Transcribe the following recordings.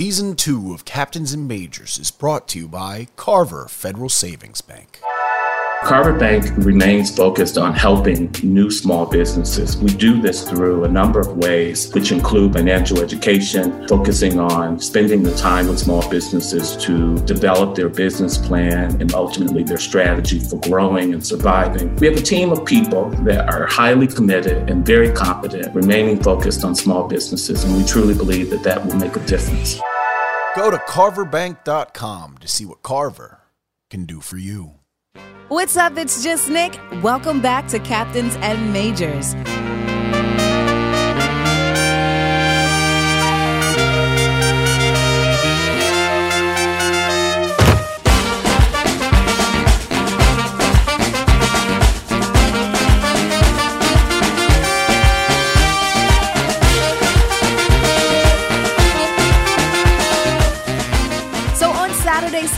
Season 2 of Captains and Majors is brought to you by Carver Federal Savings Bank. Carver Bank remains focused on helping new small businesses. We do this through a number of ways, which include financial education, focusing on spending the time with small businesses to develop their business plan and ultimately their strategy for growing and surviving. We have a team of people that are highly committed and very competent, remaining focused on small businesses, and we truly believe that that will make a difference. Go to carverbank.com to see what Carver can do for you. What's up? It's Jus Nik. Welcome back to Captains and Majors.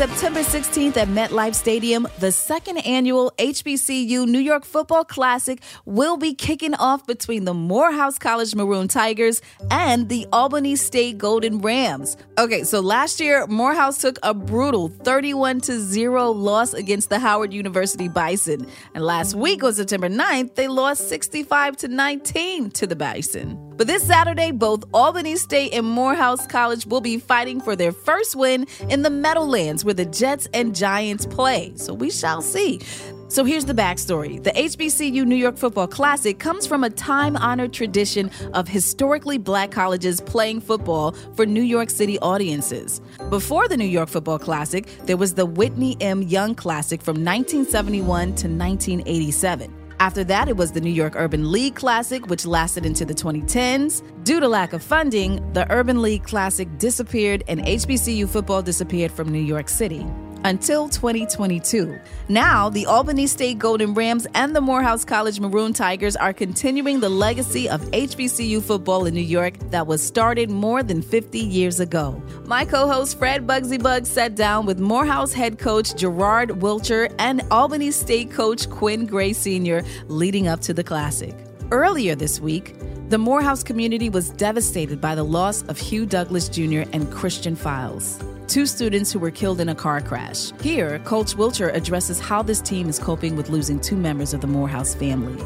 September 16th at MetLife Stadium, the second annual HBCU New York Football Classic will be kicking off between the Morehouse College Maroon Tigers and the Albany State Golden Rams. Okay, so last year, Morehouse took a brutal 31 to 0 loss against the Howard University Bison. And last week on September 9th, they lost 65 to 19 to the Bison. But this Saturday, both Albany State and Morehouse College will be fighting for their first win in the Meadowlands where the Jets and Giants play. So we shall see. So here's the backstory. The HBCU New York Football Classic comes from a time honored tradition of historically black colleges playing football for New York City audiences. Before the New York Football Classic, there was the Whitney M. Young Classic from 1971 to 1987. After that, it was the New York Urban League Classic, which lasted into the 2010s. Due to lack of funding, the Urban League Classic disappeared and HBCU football disappeared from New York City until 2022. Now, the Albany State Golden Rams and the Morehouse College Maroon Tigers are continuing the legacy of HBCU football in New York that was started more than 50 years ago. My co host Fred Bugsy Buggs sat down with Morehouse head coach Gerard Wilcher and Albany State coach Quinn Gray Sr. leading up to the Classic. Earlier this week, the Morehouse community was devastated by the loss of Hugh Douglas Jr. and Christian Files two students who were killed in a car crash. Here, Coach Wilcher addresses how this team is coping with losing two members of the Morehouse family.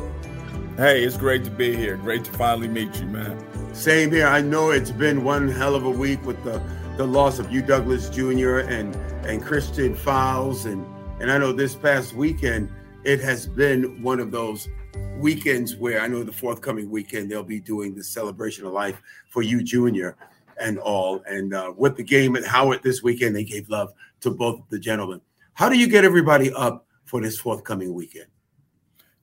Hey, it's great to be here. Great to finally meet you, man. Same here. I know it's been one hell of a week with the, the loss of Hugh Douglas Jr. and and Christian Files, and and I know this past weekend it has been one of those weekends where I know the forthcoming weekend they'll be doing the celebration of life for you, Junior and all. And uh, with the game at Howard this weekend, they gave love to both the gentlemen. How do you get everybody up for this forthcoming weekend?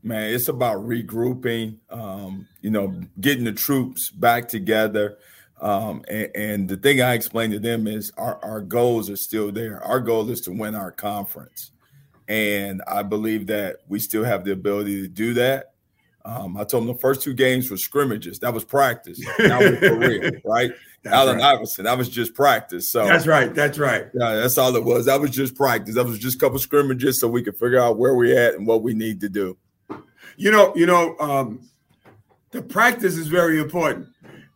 Man, it's about regrouping, um, you know, getting the troops back together. Um, and, and, the thing I explained to them is our, our goals are still there. Our goal is to win our conference. And I believe that we still have the ability to do that. Um, I told them the first two games were scrimmages. That was practice. Now we're for real, right? That's Allen right. Iverson. That was just practice. So that's right. That's right. Yeah, that's all it was. That was just practice. That was just a couple scrimmages so we could figure out where we're at and what we need to do. You know, you know, um, the practice is very important.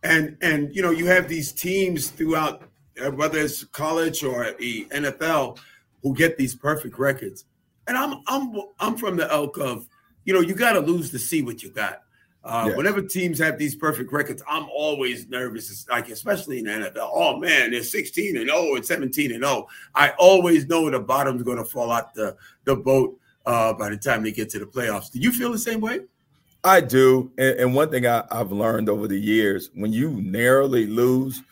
And and you know, you have these teams throughout uh, whether it's college or the NFL who get these perfect records. And I'm I'm I'm from the elk of you know, you got to lose to see what you got. Uh, yeah. Whenever teams have these perfect records, I'm always nervous. It's like, especially in the NFL. Oh man, they're 16 and 0 and 17 and 0. I always know the bottom's going to fall out the the boat uh, by the time they get to the playoffs. Do you feel the same way? I do. And, and one thing I, I've learned over the years: when you narrowly lose,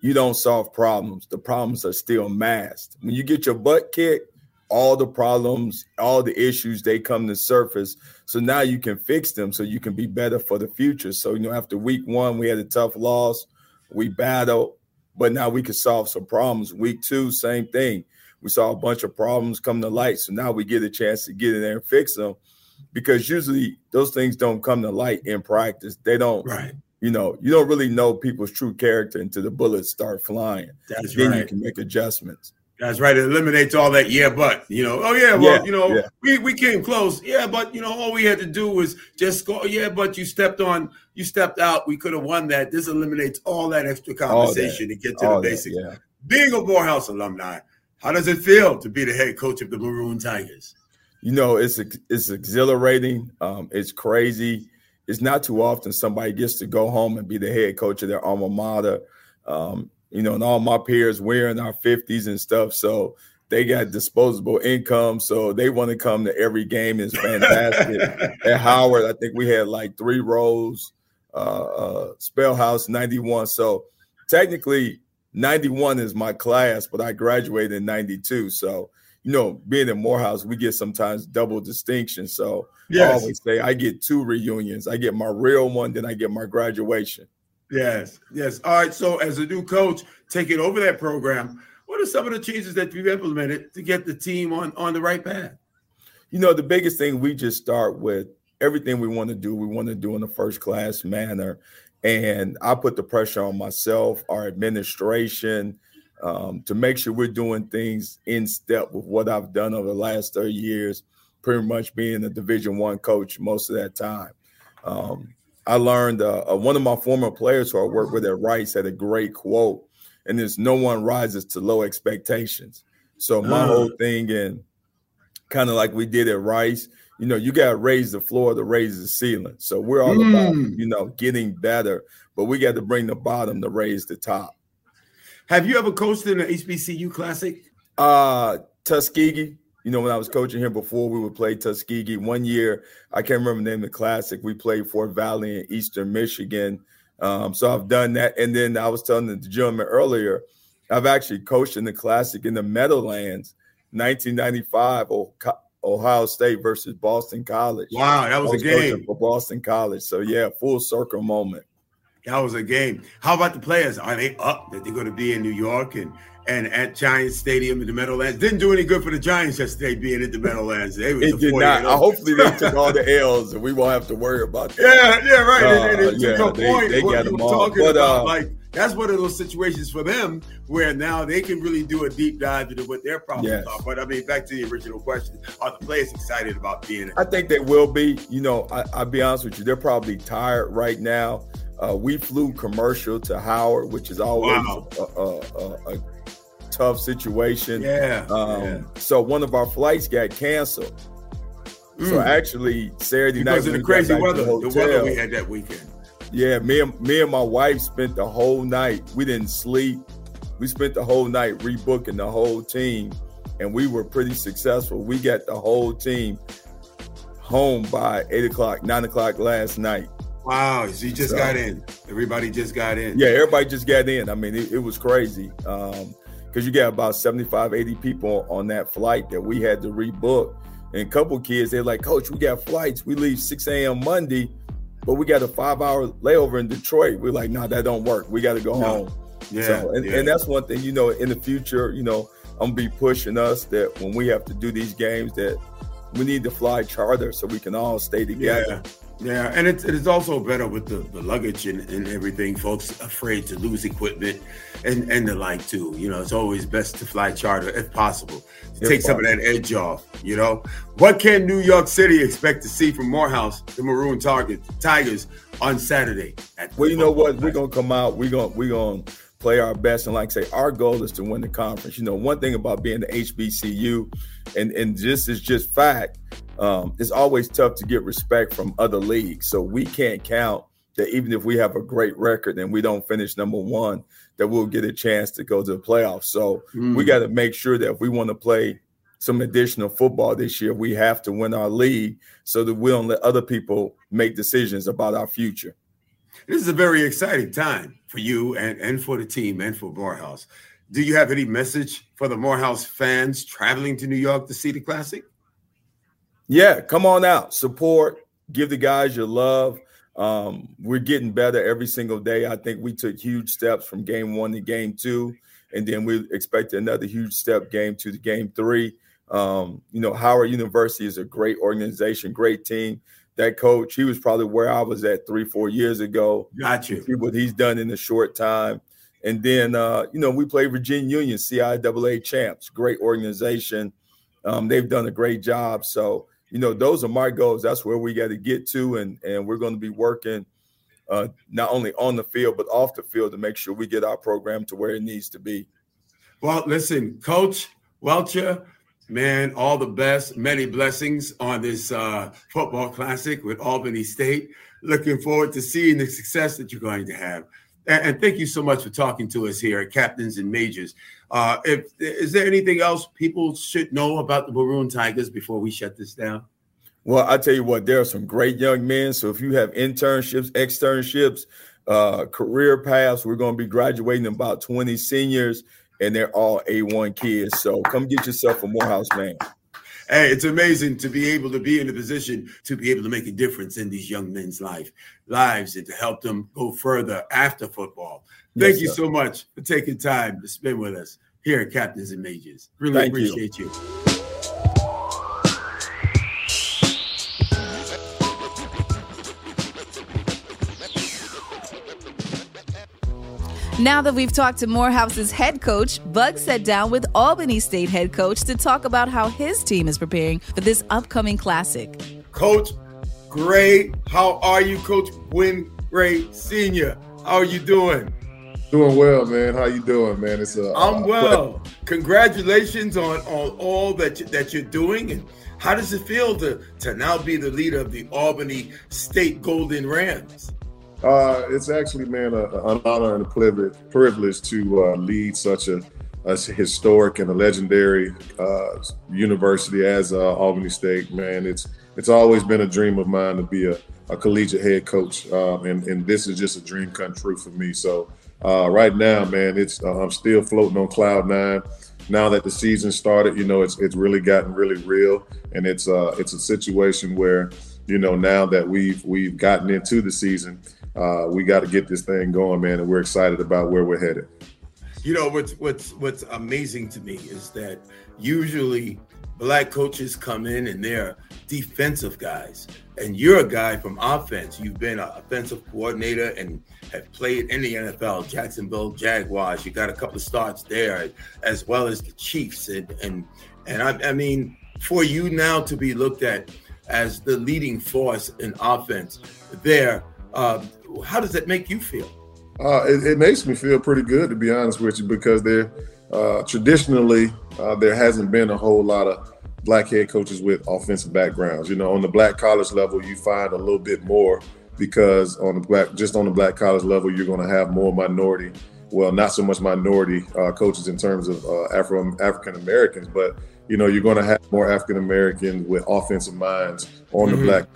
you don't solve problems. The problems are still masked. When you get your butt kicked, all the problems, all the issues, they come to surface. So now you can fix them so you can be better for the future. So, you know, after week one, we had a tough loss. We battled, but now we can solve some problems. Week two, same thing. We saw a bunch of problems come to light. So now we get a chance to get in there and fix them because usually those things don't come to light in practice. They don't, right. you know, you don't really know people's true character until the bullets start flying. That's then right. you can make adjustments. That's right. It eliminates all that. Yeah, but you know, oh yeah, well, yeah, you know, yeah. we, we came close. Yeah, but you know, all we had to do was just go. Yeah, but you stepped on, you stepped out. We could have won that. This eliminates all that extra conversation to get to all the basics. That, yeah. Being a Morehouse alumni, how does it feel to be the head coach of the Maroon Tigers? You know, it's it's exhilarating. Um, it's crazy. It's not too often somebody gets to go home and be the head coach of their alma mater. Um, you know, and all my peers we're in our 50s and stuff. So they got disposable income. So they want to come to every game. It's fantastic. At Howard, I think we had like three rows, uh, uh, Spell House 91. So technically, 91 is my class, but I graduated in 92. So, you know, being in Morehouse, we get sometimes double distinction. So yes. I always say I get two reunions. I get my real one, then I get my graduation. Yes, yes. All right. So, as a new coach taking over that program, what are some of the changes that you've implemented to get the team on on the right path? You know, the biggest thing we just start with everything we want to do. We want to do in a first class manner, and I put the pressure on myself, our administration, um, to make sure we're doing things in step with what I've done over the last 30 years, pretty much being a Division One coach most of that time. Um, I learned uh, uh, one of my former players who I worked with at Rice had a great quote, and it's no one rises to low expectations. So my uh. whole thing, and kind of like we did at Rice, you know, you got to raise the floor to raise the ceiling. So we're all mm. about, you know, getting better, but we got to bring the bottom to raise the top. Have you ever coached in an HBCU Classic? Uh, Tuskegee. You know, when I was coaching here before, we would play Tuskegee. One year, I can't remember the name of the classic. We played Fort Valley in Eastern Michigan. Um, so I've done that. And then I was telling the gentleman earlier, I've actually coached in the classic in the Meadowlands, 1995, Ohio State versus Boston College. Wow, that was, was a game for Boston College. So yeah, full circle moment. That was a game. How about the players? Are they up that they're going to be in New York and and at Giants Stadium in the Meadowlands. Didn't do any good for the Giants yesterday being at the Meadowlands. They it did not. Uh, hopefully they took all the L's and we won't have to worry about that. Yeah, yeah, right. Uh, and, and, yeah, they, point, they got them all. But, about, uh, like that's one of those situations for them where now they can really do a deep dive into what their problems yes. are. But I mean, back to the original question: Are the players excited about being? I think they will be. You know, I, will be honest with you; they're probably tired right now. Uh, we flew commercial to Howard, which is always wow. a, a, a, tough situation. Yeah, um, yeah. So one of our flights got canceled. Mm. So actually, Saturday because night of the crazy weather, the, the weather we had that weekend. Yeah, me and me and my wife spent the whole night. We didn't sleep. We spent the whole night rebooking the whole team, and we were pretty successful. We got the whole team home by eight o'clock, nine o'clock last night. Wow, so you just so, got in. Everybody just got in. Yeah, everybody just got in. I mean, it, it was crazy. Um, because you got about 75, 80 people on that flight that we had to rebook. And a couple kids, they're like, Coach, we got flights. We leave 6 a.m. Monday, but we got a five hour layover in Detroit. We're like, no, nah, that don't work. We got to go no. home. Yeah, so, and, yeah. and that's one thing, you know, in the future, you know, I'm gonna be pushing us that when we have to do these games that we need to fly charter so we can all stay together. Yeah. Yeah, and it's, it is also better with the, the luggage and, and everything. Folks afraid to lose equipment and, and the like too. You know, it's always best to fly charter if possible to if take possible. some of that edge off. You know, what can New York City expect to see from Morehouse, the Maroon Target Tigers, on Saturday? well, you know what? We're gonna come out. We're gonna we're gonna play our best. And like I say, our goal is to win the conference. You know, one thing about being the HBCU, and and this is just fact um, it's always tough to get respect from other leagues. So we can't count that even if we have a great record and we don't finish number one, that we'll get a chance to go to the playoffs. So mm. we got to make sure that if we want to play some additional football this year, we have to win our league so that we don't let other people make decisions about our future. This is a very exciting time for you and, and for the team and for Morehouse. Do you have any message for the Morehouse fans traveling to New York to see the Classic? Yeah, come on out, support, give the guys your love. Um, we're getting better every single day. I think we took huge steps from game one to game two, and then we expect another huge step game two to game three. Um, you know, Howard University is a great organization, great team. That coach, he was probably where I was at three, four years ago. Got you. See what he's done in a short time. And then, uh, you know, we play Virginia Union, CIAA champs, great organization. Um, they've done a great job. So, you know, those are my goals. That's where we got to get to. And, and we're going to be working uh, not only on the field, but off the field to make sure we get our program to where it needs to be. Well, listen, Coach Wilcher, man, all the best, many blessings on this uh, football classic with Albany State. Looking forward to seeing the success that you're going to have. And, and thank you so much for talking to us here at Captains and Majors. Uh, if is there anything else people should know about the Maroon Tigers before we shut this down? Well, I tell you what, there are some great young men. So if you have internships, externships, uh, career paths, we're going to be graduating about 20 seniors, and they're all A1 kids. So come get yourself a Morehouse man. Hey, it's amazing to be able to be in a position to be able to make a difference in these young men's life lives and to help them go further after football. Thank yes, you so much for taking time to spend with us here at Captains and Majors. Really Thank appreciate you. you. Now that we've talked to Morehouse's head coach, Bug sat down with Albany State head coach to talk about how his team is preparing for this upcoming classic. Coach Gray, how are you, Coach Quinn Gray Senior? How are you doing? Doing well, man. How you doing, man? It's a. I'm uh, well. Congratulations on on all that you, that you're doing, and how does it feel to to now be the leader of the Albany State Golden Rams? Uh, it's actually, man, a, an honor and a privilege, to uh, lead such a, a, historic and a legendary uh, university as uh, Albany State. Man, it's it's always been a dream of mine to be a, a collegiate head coach, um, and and this is just a dream come true for me. So uh, right now, man, it's uh, I'm still floating on cloud nine. Now that the season started, you know, it's it's really gotten really real, and it's uh it's a situation where you know now that we've we've gotten into the season uh, we got to get this thing going, man, and we're excited about where we're headed. You know what's what's what's amazing to me is that usually black coaches come in and they're defensive guys, and you're a guy from offense. You've been an offensive coordinator and have played in the NFL, Jacksonville Jaguars. You got a couple of starts there, as well as the Chiefs, and and and I, I mean, for you now to be looked at as the leading force in offense there. Uh, how does that make you feel? Uh, it, it, makes me feel pretty good, to be honest with you, because there uh, traditionally uh, there hasn't been a whole lot of black head coaches with offensive backgrounds. You know, on the black college level, you find a little bit more because on the black, just on the black college level, you're going to have more minority. Well, not so much minority uh, coaches in terms of uh, Afro African Americans, but you know, you're going to have more African Americans with offensive minds on mm-hmm. the black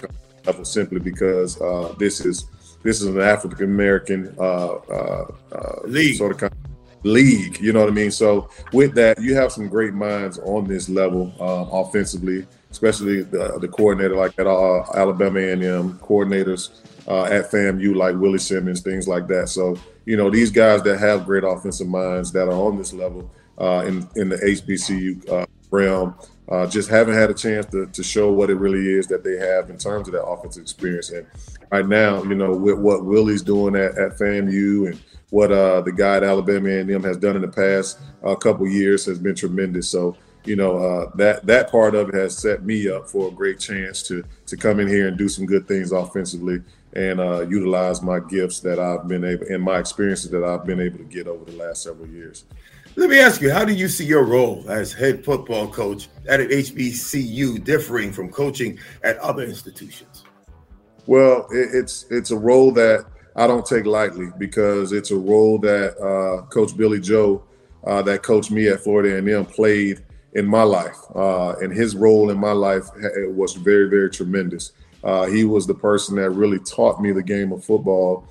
level simply because uh, this is this is an African American uh, uh, uh, league. sort of, kind of league. You know what I mean? So with that, you have some great minds on this level um, offensively, especially the, the coordinator like at uh, Alabama A&M, coordinators uh, at FAMU like Willie Simmons, things like that. So you know these guys that have great offensive minds that are on this level uh, in in the HBCU realm uh, just haven't had a chance to, to show what it really is that they have in terms of that offensive experience. And right now, you know, with what Willie's doing at, at FAMU and what uh, the guy at Alabama A&M has done in the past uh, couple years has been tremendous. So, you know, uh, that that part of it has set me up for a great chance to to come in here and do some good things offensively and uh, utilize my gifts that I've been able and my experiences that I've been able to get over the last several years. Let me ask you, how do you see your role as head football coach at an HBCU differing from coaching at other institutions? Well, it's it's a role that I don't take lightly because it's a role that uh, Coach Billy Joe, uh, that coached me at Florida A&M, played in my life, uh, and his role in my life was very, very tremendous. Uh, he was the person that really taught me the game of football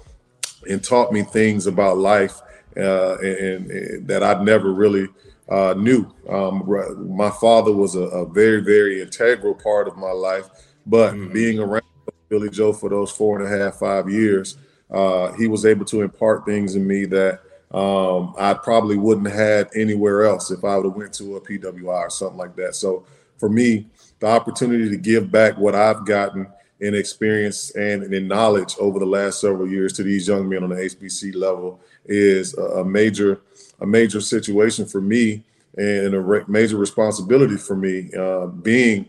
and taught me things about life uh, and, and, that I never really uh, knew. Um, my father was a, a, very, very integral part of my life, but mm-hmm. being around Billy Joe for those four and a half, five years, uh, he was able to impart things in me that um, I probably wouldn't have had anywhere else if I would have went to a PWI or something like that. So for me, the opportunity to give back what I've gotten in experience and in knowledge over the last several years to these young men on the HBC level is a, major a major situation for me and a re- major responsibility for me uh, being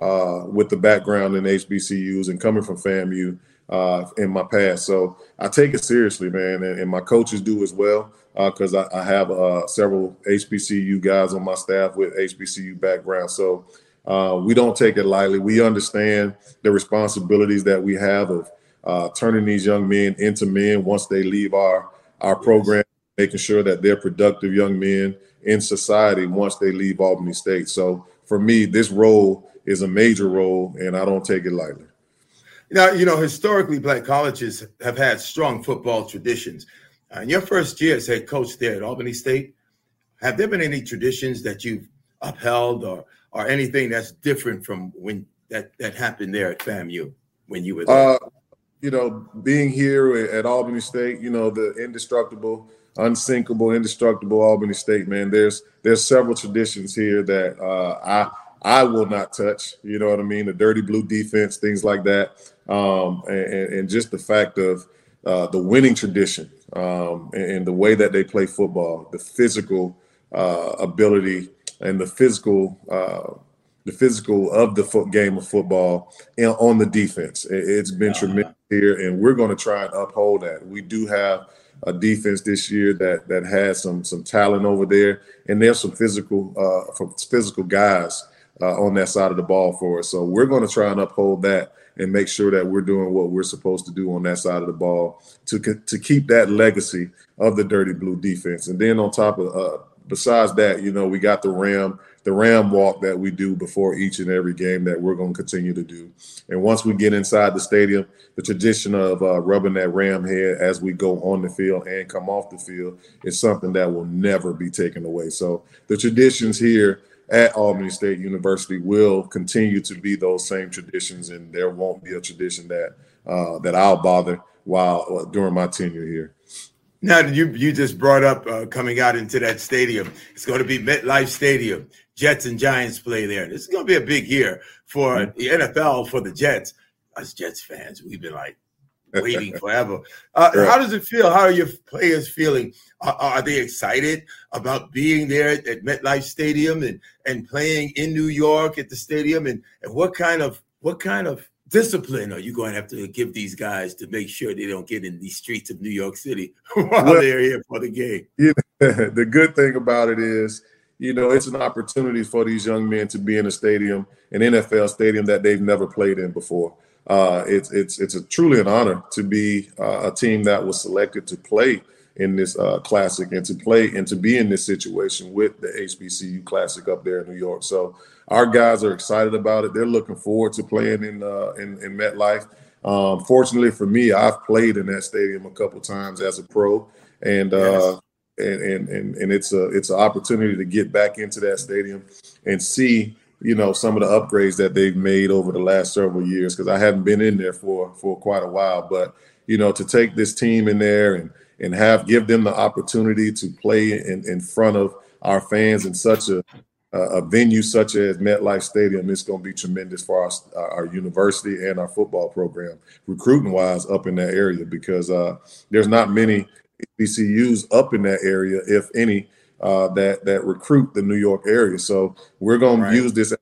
uh, with the background in HBCUs and coming from FAMU uh, in my past. So I take it seriously, man, and, and my coaches do as well because uh, I, I, have uh, several HBCU guys on my staff with HBCU background. So uh, we don't take it lightly. We understand the responsibilities that we have of uh, turning these young men into men once they leave our our program, making sure that they're productive young men in society once they leave Albany State. So for me, this role is a major role, and I don't take it lightly. Now, you know, historically, black colleges have had strong football traditions. Uh, in your first year as head coach there at Albany State, have there been any traditions that you've upheld or or anything that's different from when that that happened there at FAMU when you were there? Uh, you know, being here at Albany State, you know, the indestructible, unsinkable, indestructible Albany State, man. There's there's several traditions here that uh, I I will not touch. You know what I mean? The dirty blue defense, things like that, um, and, and, just the fact of uh, the winning tradition um, and, and, the way that they play football, the physical uh, ability and the physical uh, the physical of the foot game of football and on the defense. It, has been uh-huh. tremendous here, and we're going to try and uphold that. We do have a defense this year that that has some some talent over there, and there's some physical uh, from physical guys uh, on that side of the ball for us. So we're going to try and uphold that and make sure that we're doing what we're supposed to do on that side of the ball to to keep that legacy of the dirty blue defense. And then on top of uh, besides that, you know, we got the Ram the Ram walk that we do before each and every game that we're going to continue to do. And once we get inside the stadium, the tradition of uh, rubbing that Ram head as we go on the field and come off the field is something that will never be taken away. So the traditions here at Albany State University will continue to be those same traditions, and there won't be a tradition that uh, that I'll bother while uh, during my tenure here. Now you you just brought up uh, coming out into that stadium. It's going to be MetLife Stadium. Jets and Giants play there. This is going to be a big year for mm-hmm. the NFL for the Jets. Us Jets fans, we've been like waiting forever. Uh, right. How does it feel? How are your players feeling? Are, are they excited about being there at, at, MetLife Stadium and and playing in New York at the stadium? And and what kind of what kind of discipline are you going to have to give these guys to make sure they don't get in these streets of New York City while well, they're here for the game? You know, the good thing about it is, you know, it's an opportunity for these young men to be in a stadium, an NFL stadium that they've never played in before uh, it's it's it's a truly an honor to be uh, a team that was selected to play in this uh, classic and to play and to be in this situation with the HBCU Classic up there in New York. So our guys are excited about it. They're looking forward to playing in uh, in, in MetLife. Um, fortunately for me, I've played in that stadium a couple times as a pro, and uh, yes. and, and and and it's a it's an opportunity to get back into that stadium and see you know some of the upgrades that they've made over the last several years because I haven't been in there for for quite a while. But you know, to take this team in there and and have give them the opportunity to play in, in front of our fans in such a a venue such as MetLife Stadium is going to be tremendous for our, our university and our football program, recruiting wise, up in that area because uh, there's not many BCUs up in that area, if any, uh, that that recruit the New York area. So we're going right. to use this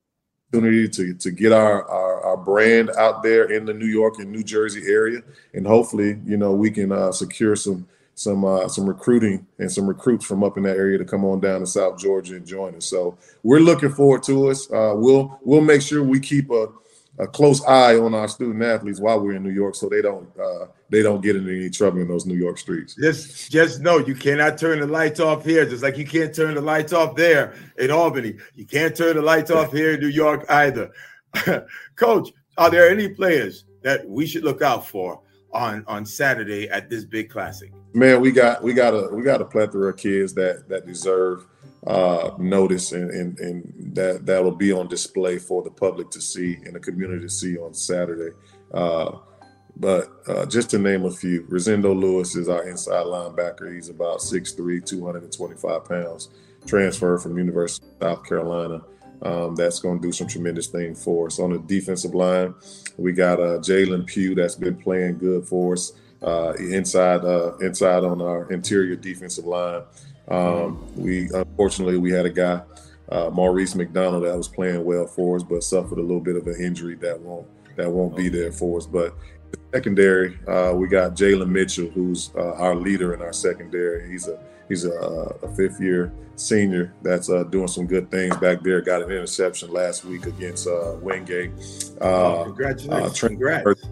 opportunity to to get our, our, our brand out there in the New York and New Jersey area, and hopefully, you know, we can uh, secure some some uh, some recruiting and some recruits from up in that area to come on down to South Georgia and join us. So we're looking forward to us. Uh, we'll we'll make sure we keep a a close eye on our student athletes while we're in New York, so they don't uh, they don't get into any trouble in those New York streets. Just just know you cannot turn the lights off here, just like you can't turn the lights off there in Albany. You can't turn the lights off here in New York either. Coach, are there any players that we should look out for on on Saturday at this big classic? Man, we got we got a we got a plethora of kids that that deserve uh, notice and, and, and that that'll be on display for the public to see and the community to see on Saturday. Uh, but uh, just to name a few, Rosendo Lewis is our inside linebacker. He's about 6'3", 225 pounds, transferred from University of South Carolina. Um, that's going to do some tremendous things for us. On the defensive line, we got uh, Jalen Pugh that's been playing good for us. uh, inside uh, inside on our interior defensive line. Um, we unfortunately we had a guy, uh, Maurice McDonald, that was playing well for us, but suffered a little bit of an injury that won't that won't be there for us. But secondary, uh, we got Jalen Mitchell, who's uh, our leader in our secondary. He's a he's a, a fifth year senior that's uh, doing some good things back there. Got an interception last week against uh, Wingate. Uh, oh, congratulations! Uh, Congrats.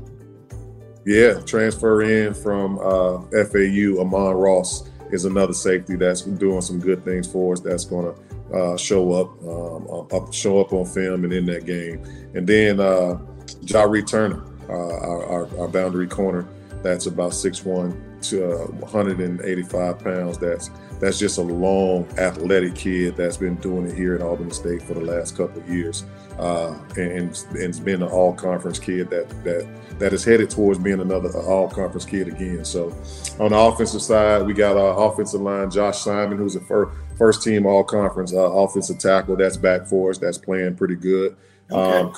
Yeah, transfer in from uh, FAU. Amon Ross is another safety that's doing some good things for us. That's going to uh, show up, um, up, show up on film and in that game. And then uh, Jari Turner, our, our, our, boundary corner, that's about 6'1", to uh, 185 pounds. That's that's just a long, athletic kid that's been doing it here at Albany State for the last couple of years, uh, and, and has been an all-conference kid that that that is headed towards being another all-conference kid again. So, on the offensive side, we got our offensive line, Josh Simon, who's a first first team all-conference uh, offensive tackle. That's back for us. That's playing pretty good. Okay. Um,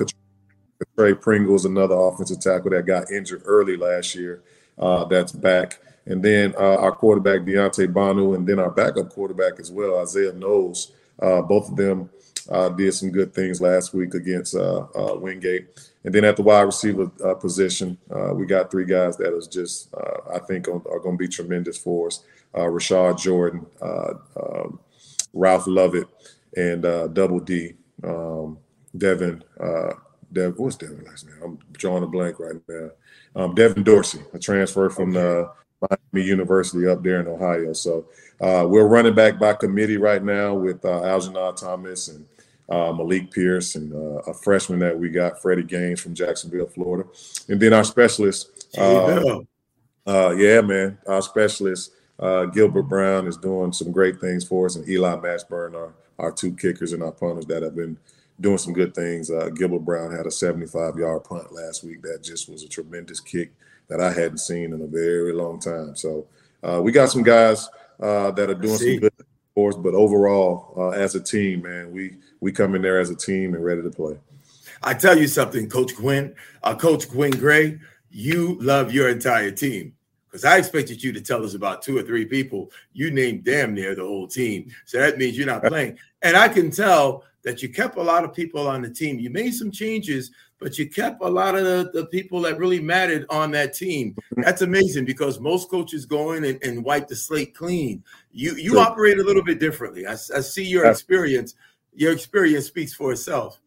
Trey Pringle's another offensive tackle that got injured early last year. Uh, that's back. And then uh, our quarterback, Deontay Banu, and then our backup quarterback as well, Isaiah Knowles. Uh, both of them uh, did some good things last week against uh, uh, Wingate. And then at the wide receiver position, we got three guys that is just, I think, are, are going to be tremendous for us. Rashad Jordan, um, Ralph Lovett, and Double D, um, Devin. Dev, what's Devin last name? I'm drawing a blank right now. Um, Devin Dorsey, a transfer from okay. Miami University up there in Ohio. So uh, we're running back by committee right now with uh, Algernon Thomas and uh, Malik Pierce and uh, a freshman that we got, Freddie Gaines from Jacksonville, Florida. And then our specialist. Uh, uh, yeah, man. Our specialist, uh, Gilbert Brown, is doing some great things for us. And Eli Mashburn, our, our two kickers and our punters that have been doing some good things. Gilbert Brown had a 75 yard punt last week that just was a tremendous kick that I hadn't seen in a very long time. So uh, we got some guys uh, that are doing some good for us, but overall, uh, as a team, man, we we come in there as a team and ready to play. I tell you something, Coach Quinn, uh, Coach Quinn Gray, you love your entire team. Because I expected you to tell us about two or three people. You named damn near the whole team. So that means you're not playing. And I can tell that you kept a lot of people on the team. You made some changes but you kept a lot of the, the people that really mattered on that team. Mm-hmm. That's amazing because most coaches go in and, and wipe the slate clean. You you operate a little bit differently. I, I see your experience. Your experience speaks for itself.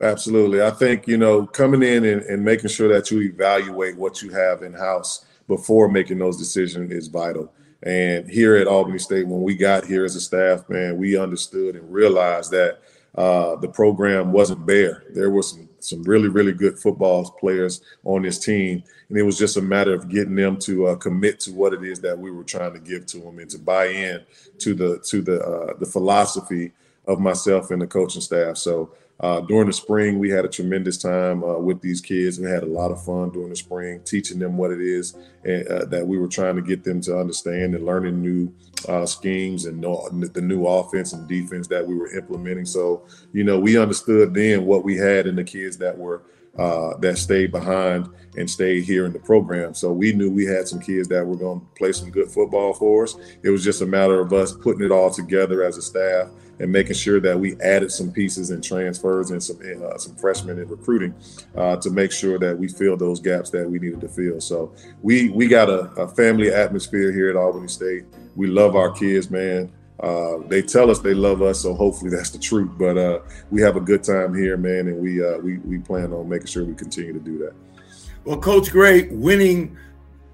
Absolutely. I think, you know, coming in and, and making sure that you evaluate what you have in house before making those decisions is vital. And here at Albany State, when we got here as a staff, man, we understood and realized that uh, the program wasn't bare. There were some some really really good football players on this team, and it was just a matter of getting them to uh, commit to what it is that we were trying to give to them and to buy in to the to the uh, the philosophy of myself and the coaching staff. So uh, during the spring, we had a tremendous time uh, with these kids. We had a lot of fun during the spring, teaching them what it is and, uh, that we were trying to get them to understand and learning new uh, schemes and know, the new offense and defense that we were implementing. So, you know, we understood then what we had in the kids that were uh, that stayed behind and stayed here in the program. So we knew we had some kids that were going to play some good football for us. It was just a matter of us putting it all together as a staff and making sure that we added some pieces and transfers and some uh, some freshmen in recruiting uh, to make sure that we fill those gaps that we needed to fill. So we we got a, a family atmosphere here at Albany State. We love our kids, man. Uh, they tell us they love us, so hopefully that's the truth. But uh, we have a good time here, man, and we uh, we we plan on making sure we continue to do that. Well, Coach Gray, winning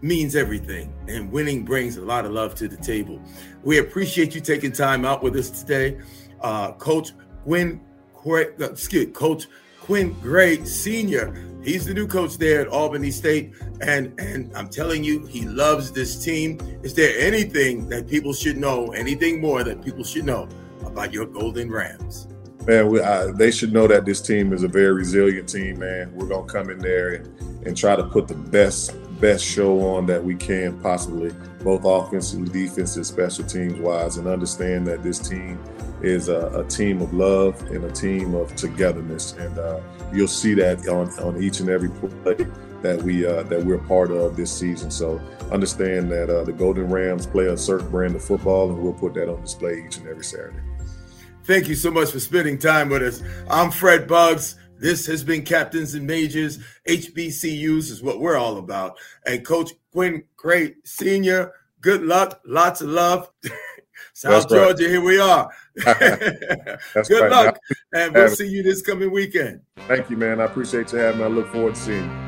means everything, and winning brings a lot of love to the table. We appreciate you taking time out with us today, uh, Coach Quinn. Uh, excuse Coach Quinn Gray Senior. He's the new coach there at Albany State, and and I'm telling you, he loves this team. Is there anything that people should know? Anything more that people should know about your Golden Rams? Man, we, I, they should know that this team is a very resilient team. Man, we're gonna come in there and, and try to put the best best show on that we can possibly, both offensively, defensive, special teams wise, and understand that this team is a, a team of love and a team of togetherness. And uh, you'll see that on, on each and every play that we uh, that we're part of this season. So understand that uh, the Golden Rams play a certain brand of football, and we'll put that on display each and every Saturday. Thank you so much for spending time with us. I'm Fred Buggs. This has been Captains and Majors. HBCUs is what we're all about. And Coach Quinn Gray Sr., good luck, lots of love. South Georgia, here we are. good right. luck. And we'll see you this coming weekend. Thank you, man. I appreciate you having me. I look forward to seeing you.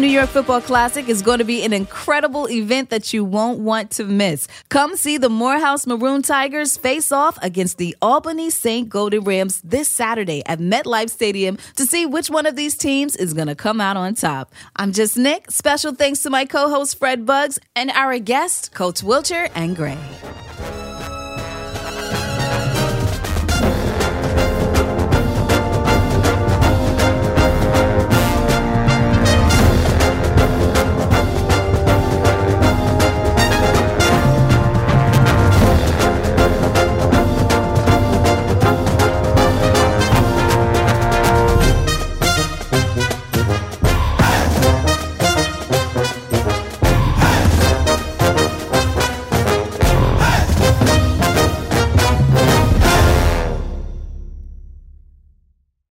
New York Football Classic is going to be an incredible event that you won't want to miss. Come see the Morehouse Maroon Tigers face off against the Albany St. Golden Rams this Saturday at MetLife Stadium to see which one of these teams is going to come out on top. I'm Jus Nik. Special thanks to my co host Fred Buggs and our guests, Coach Wilcher and Gray.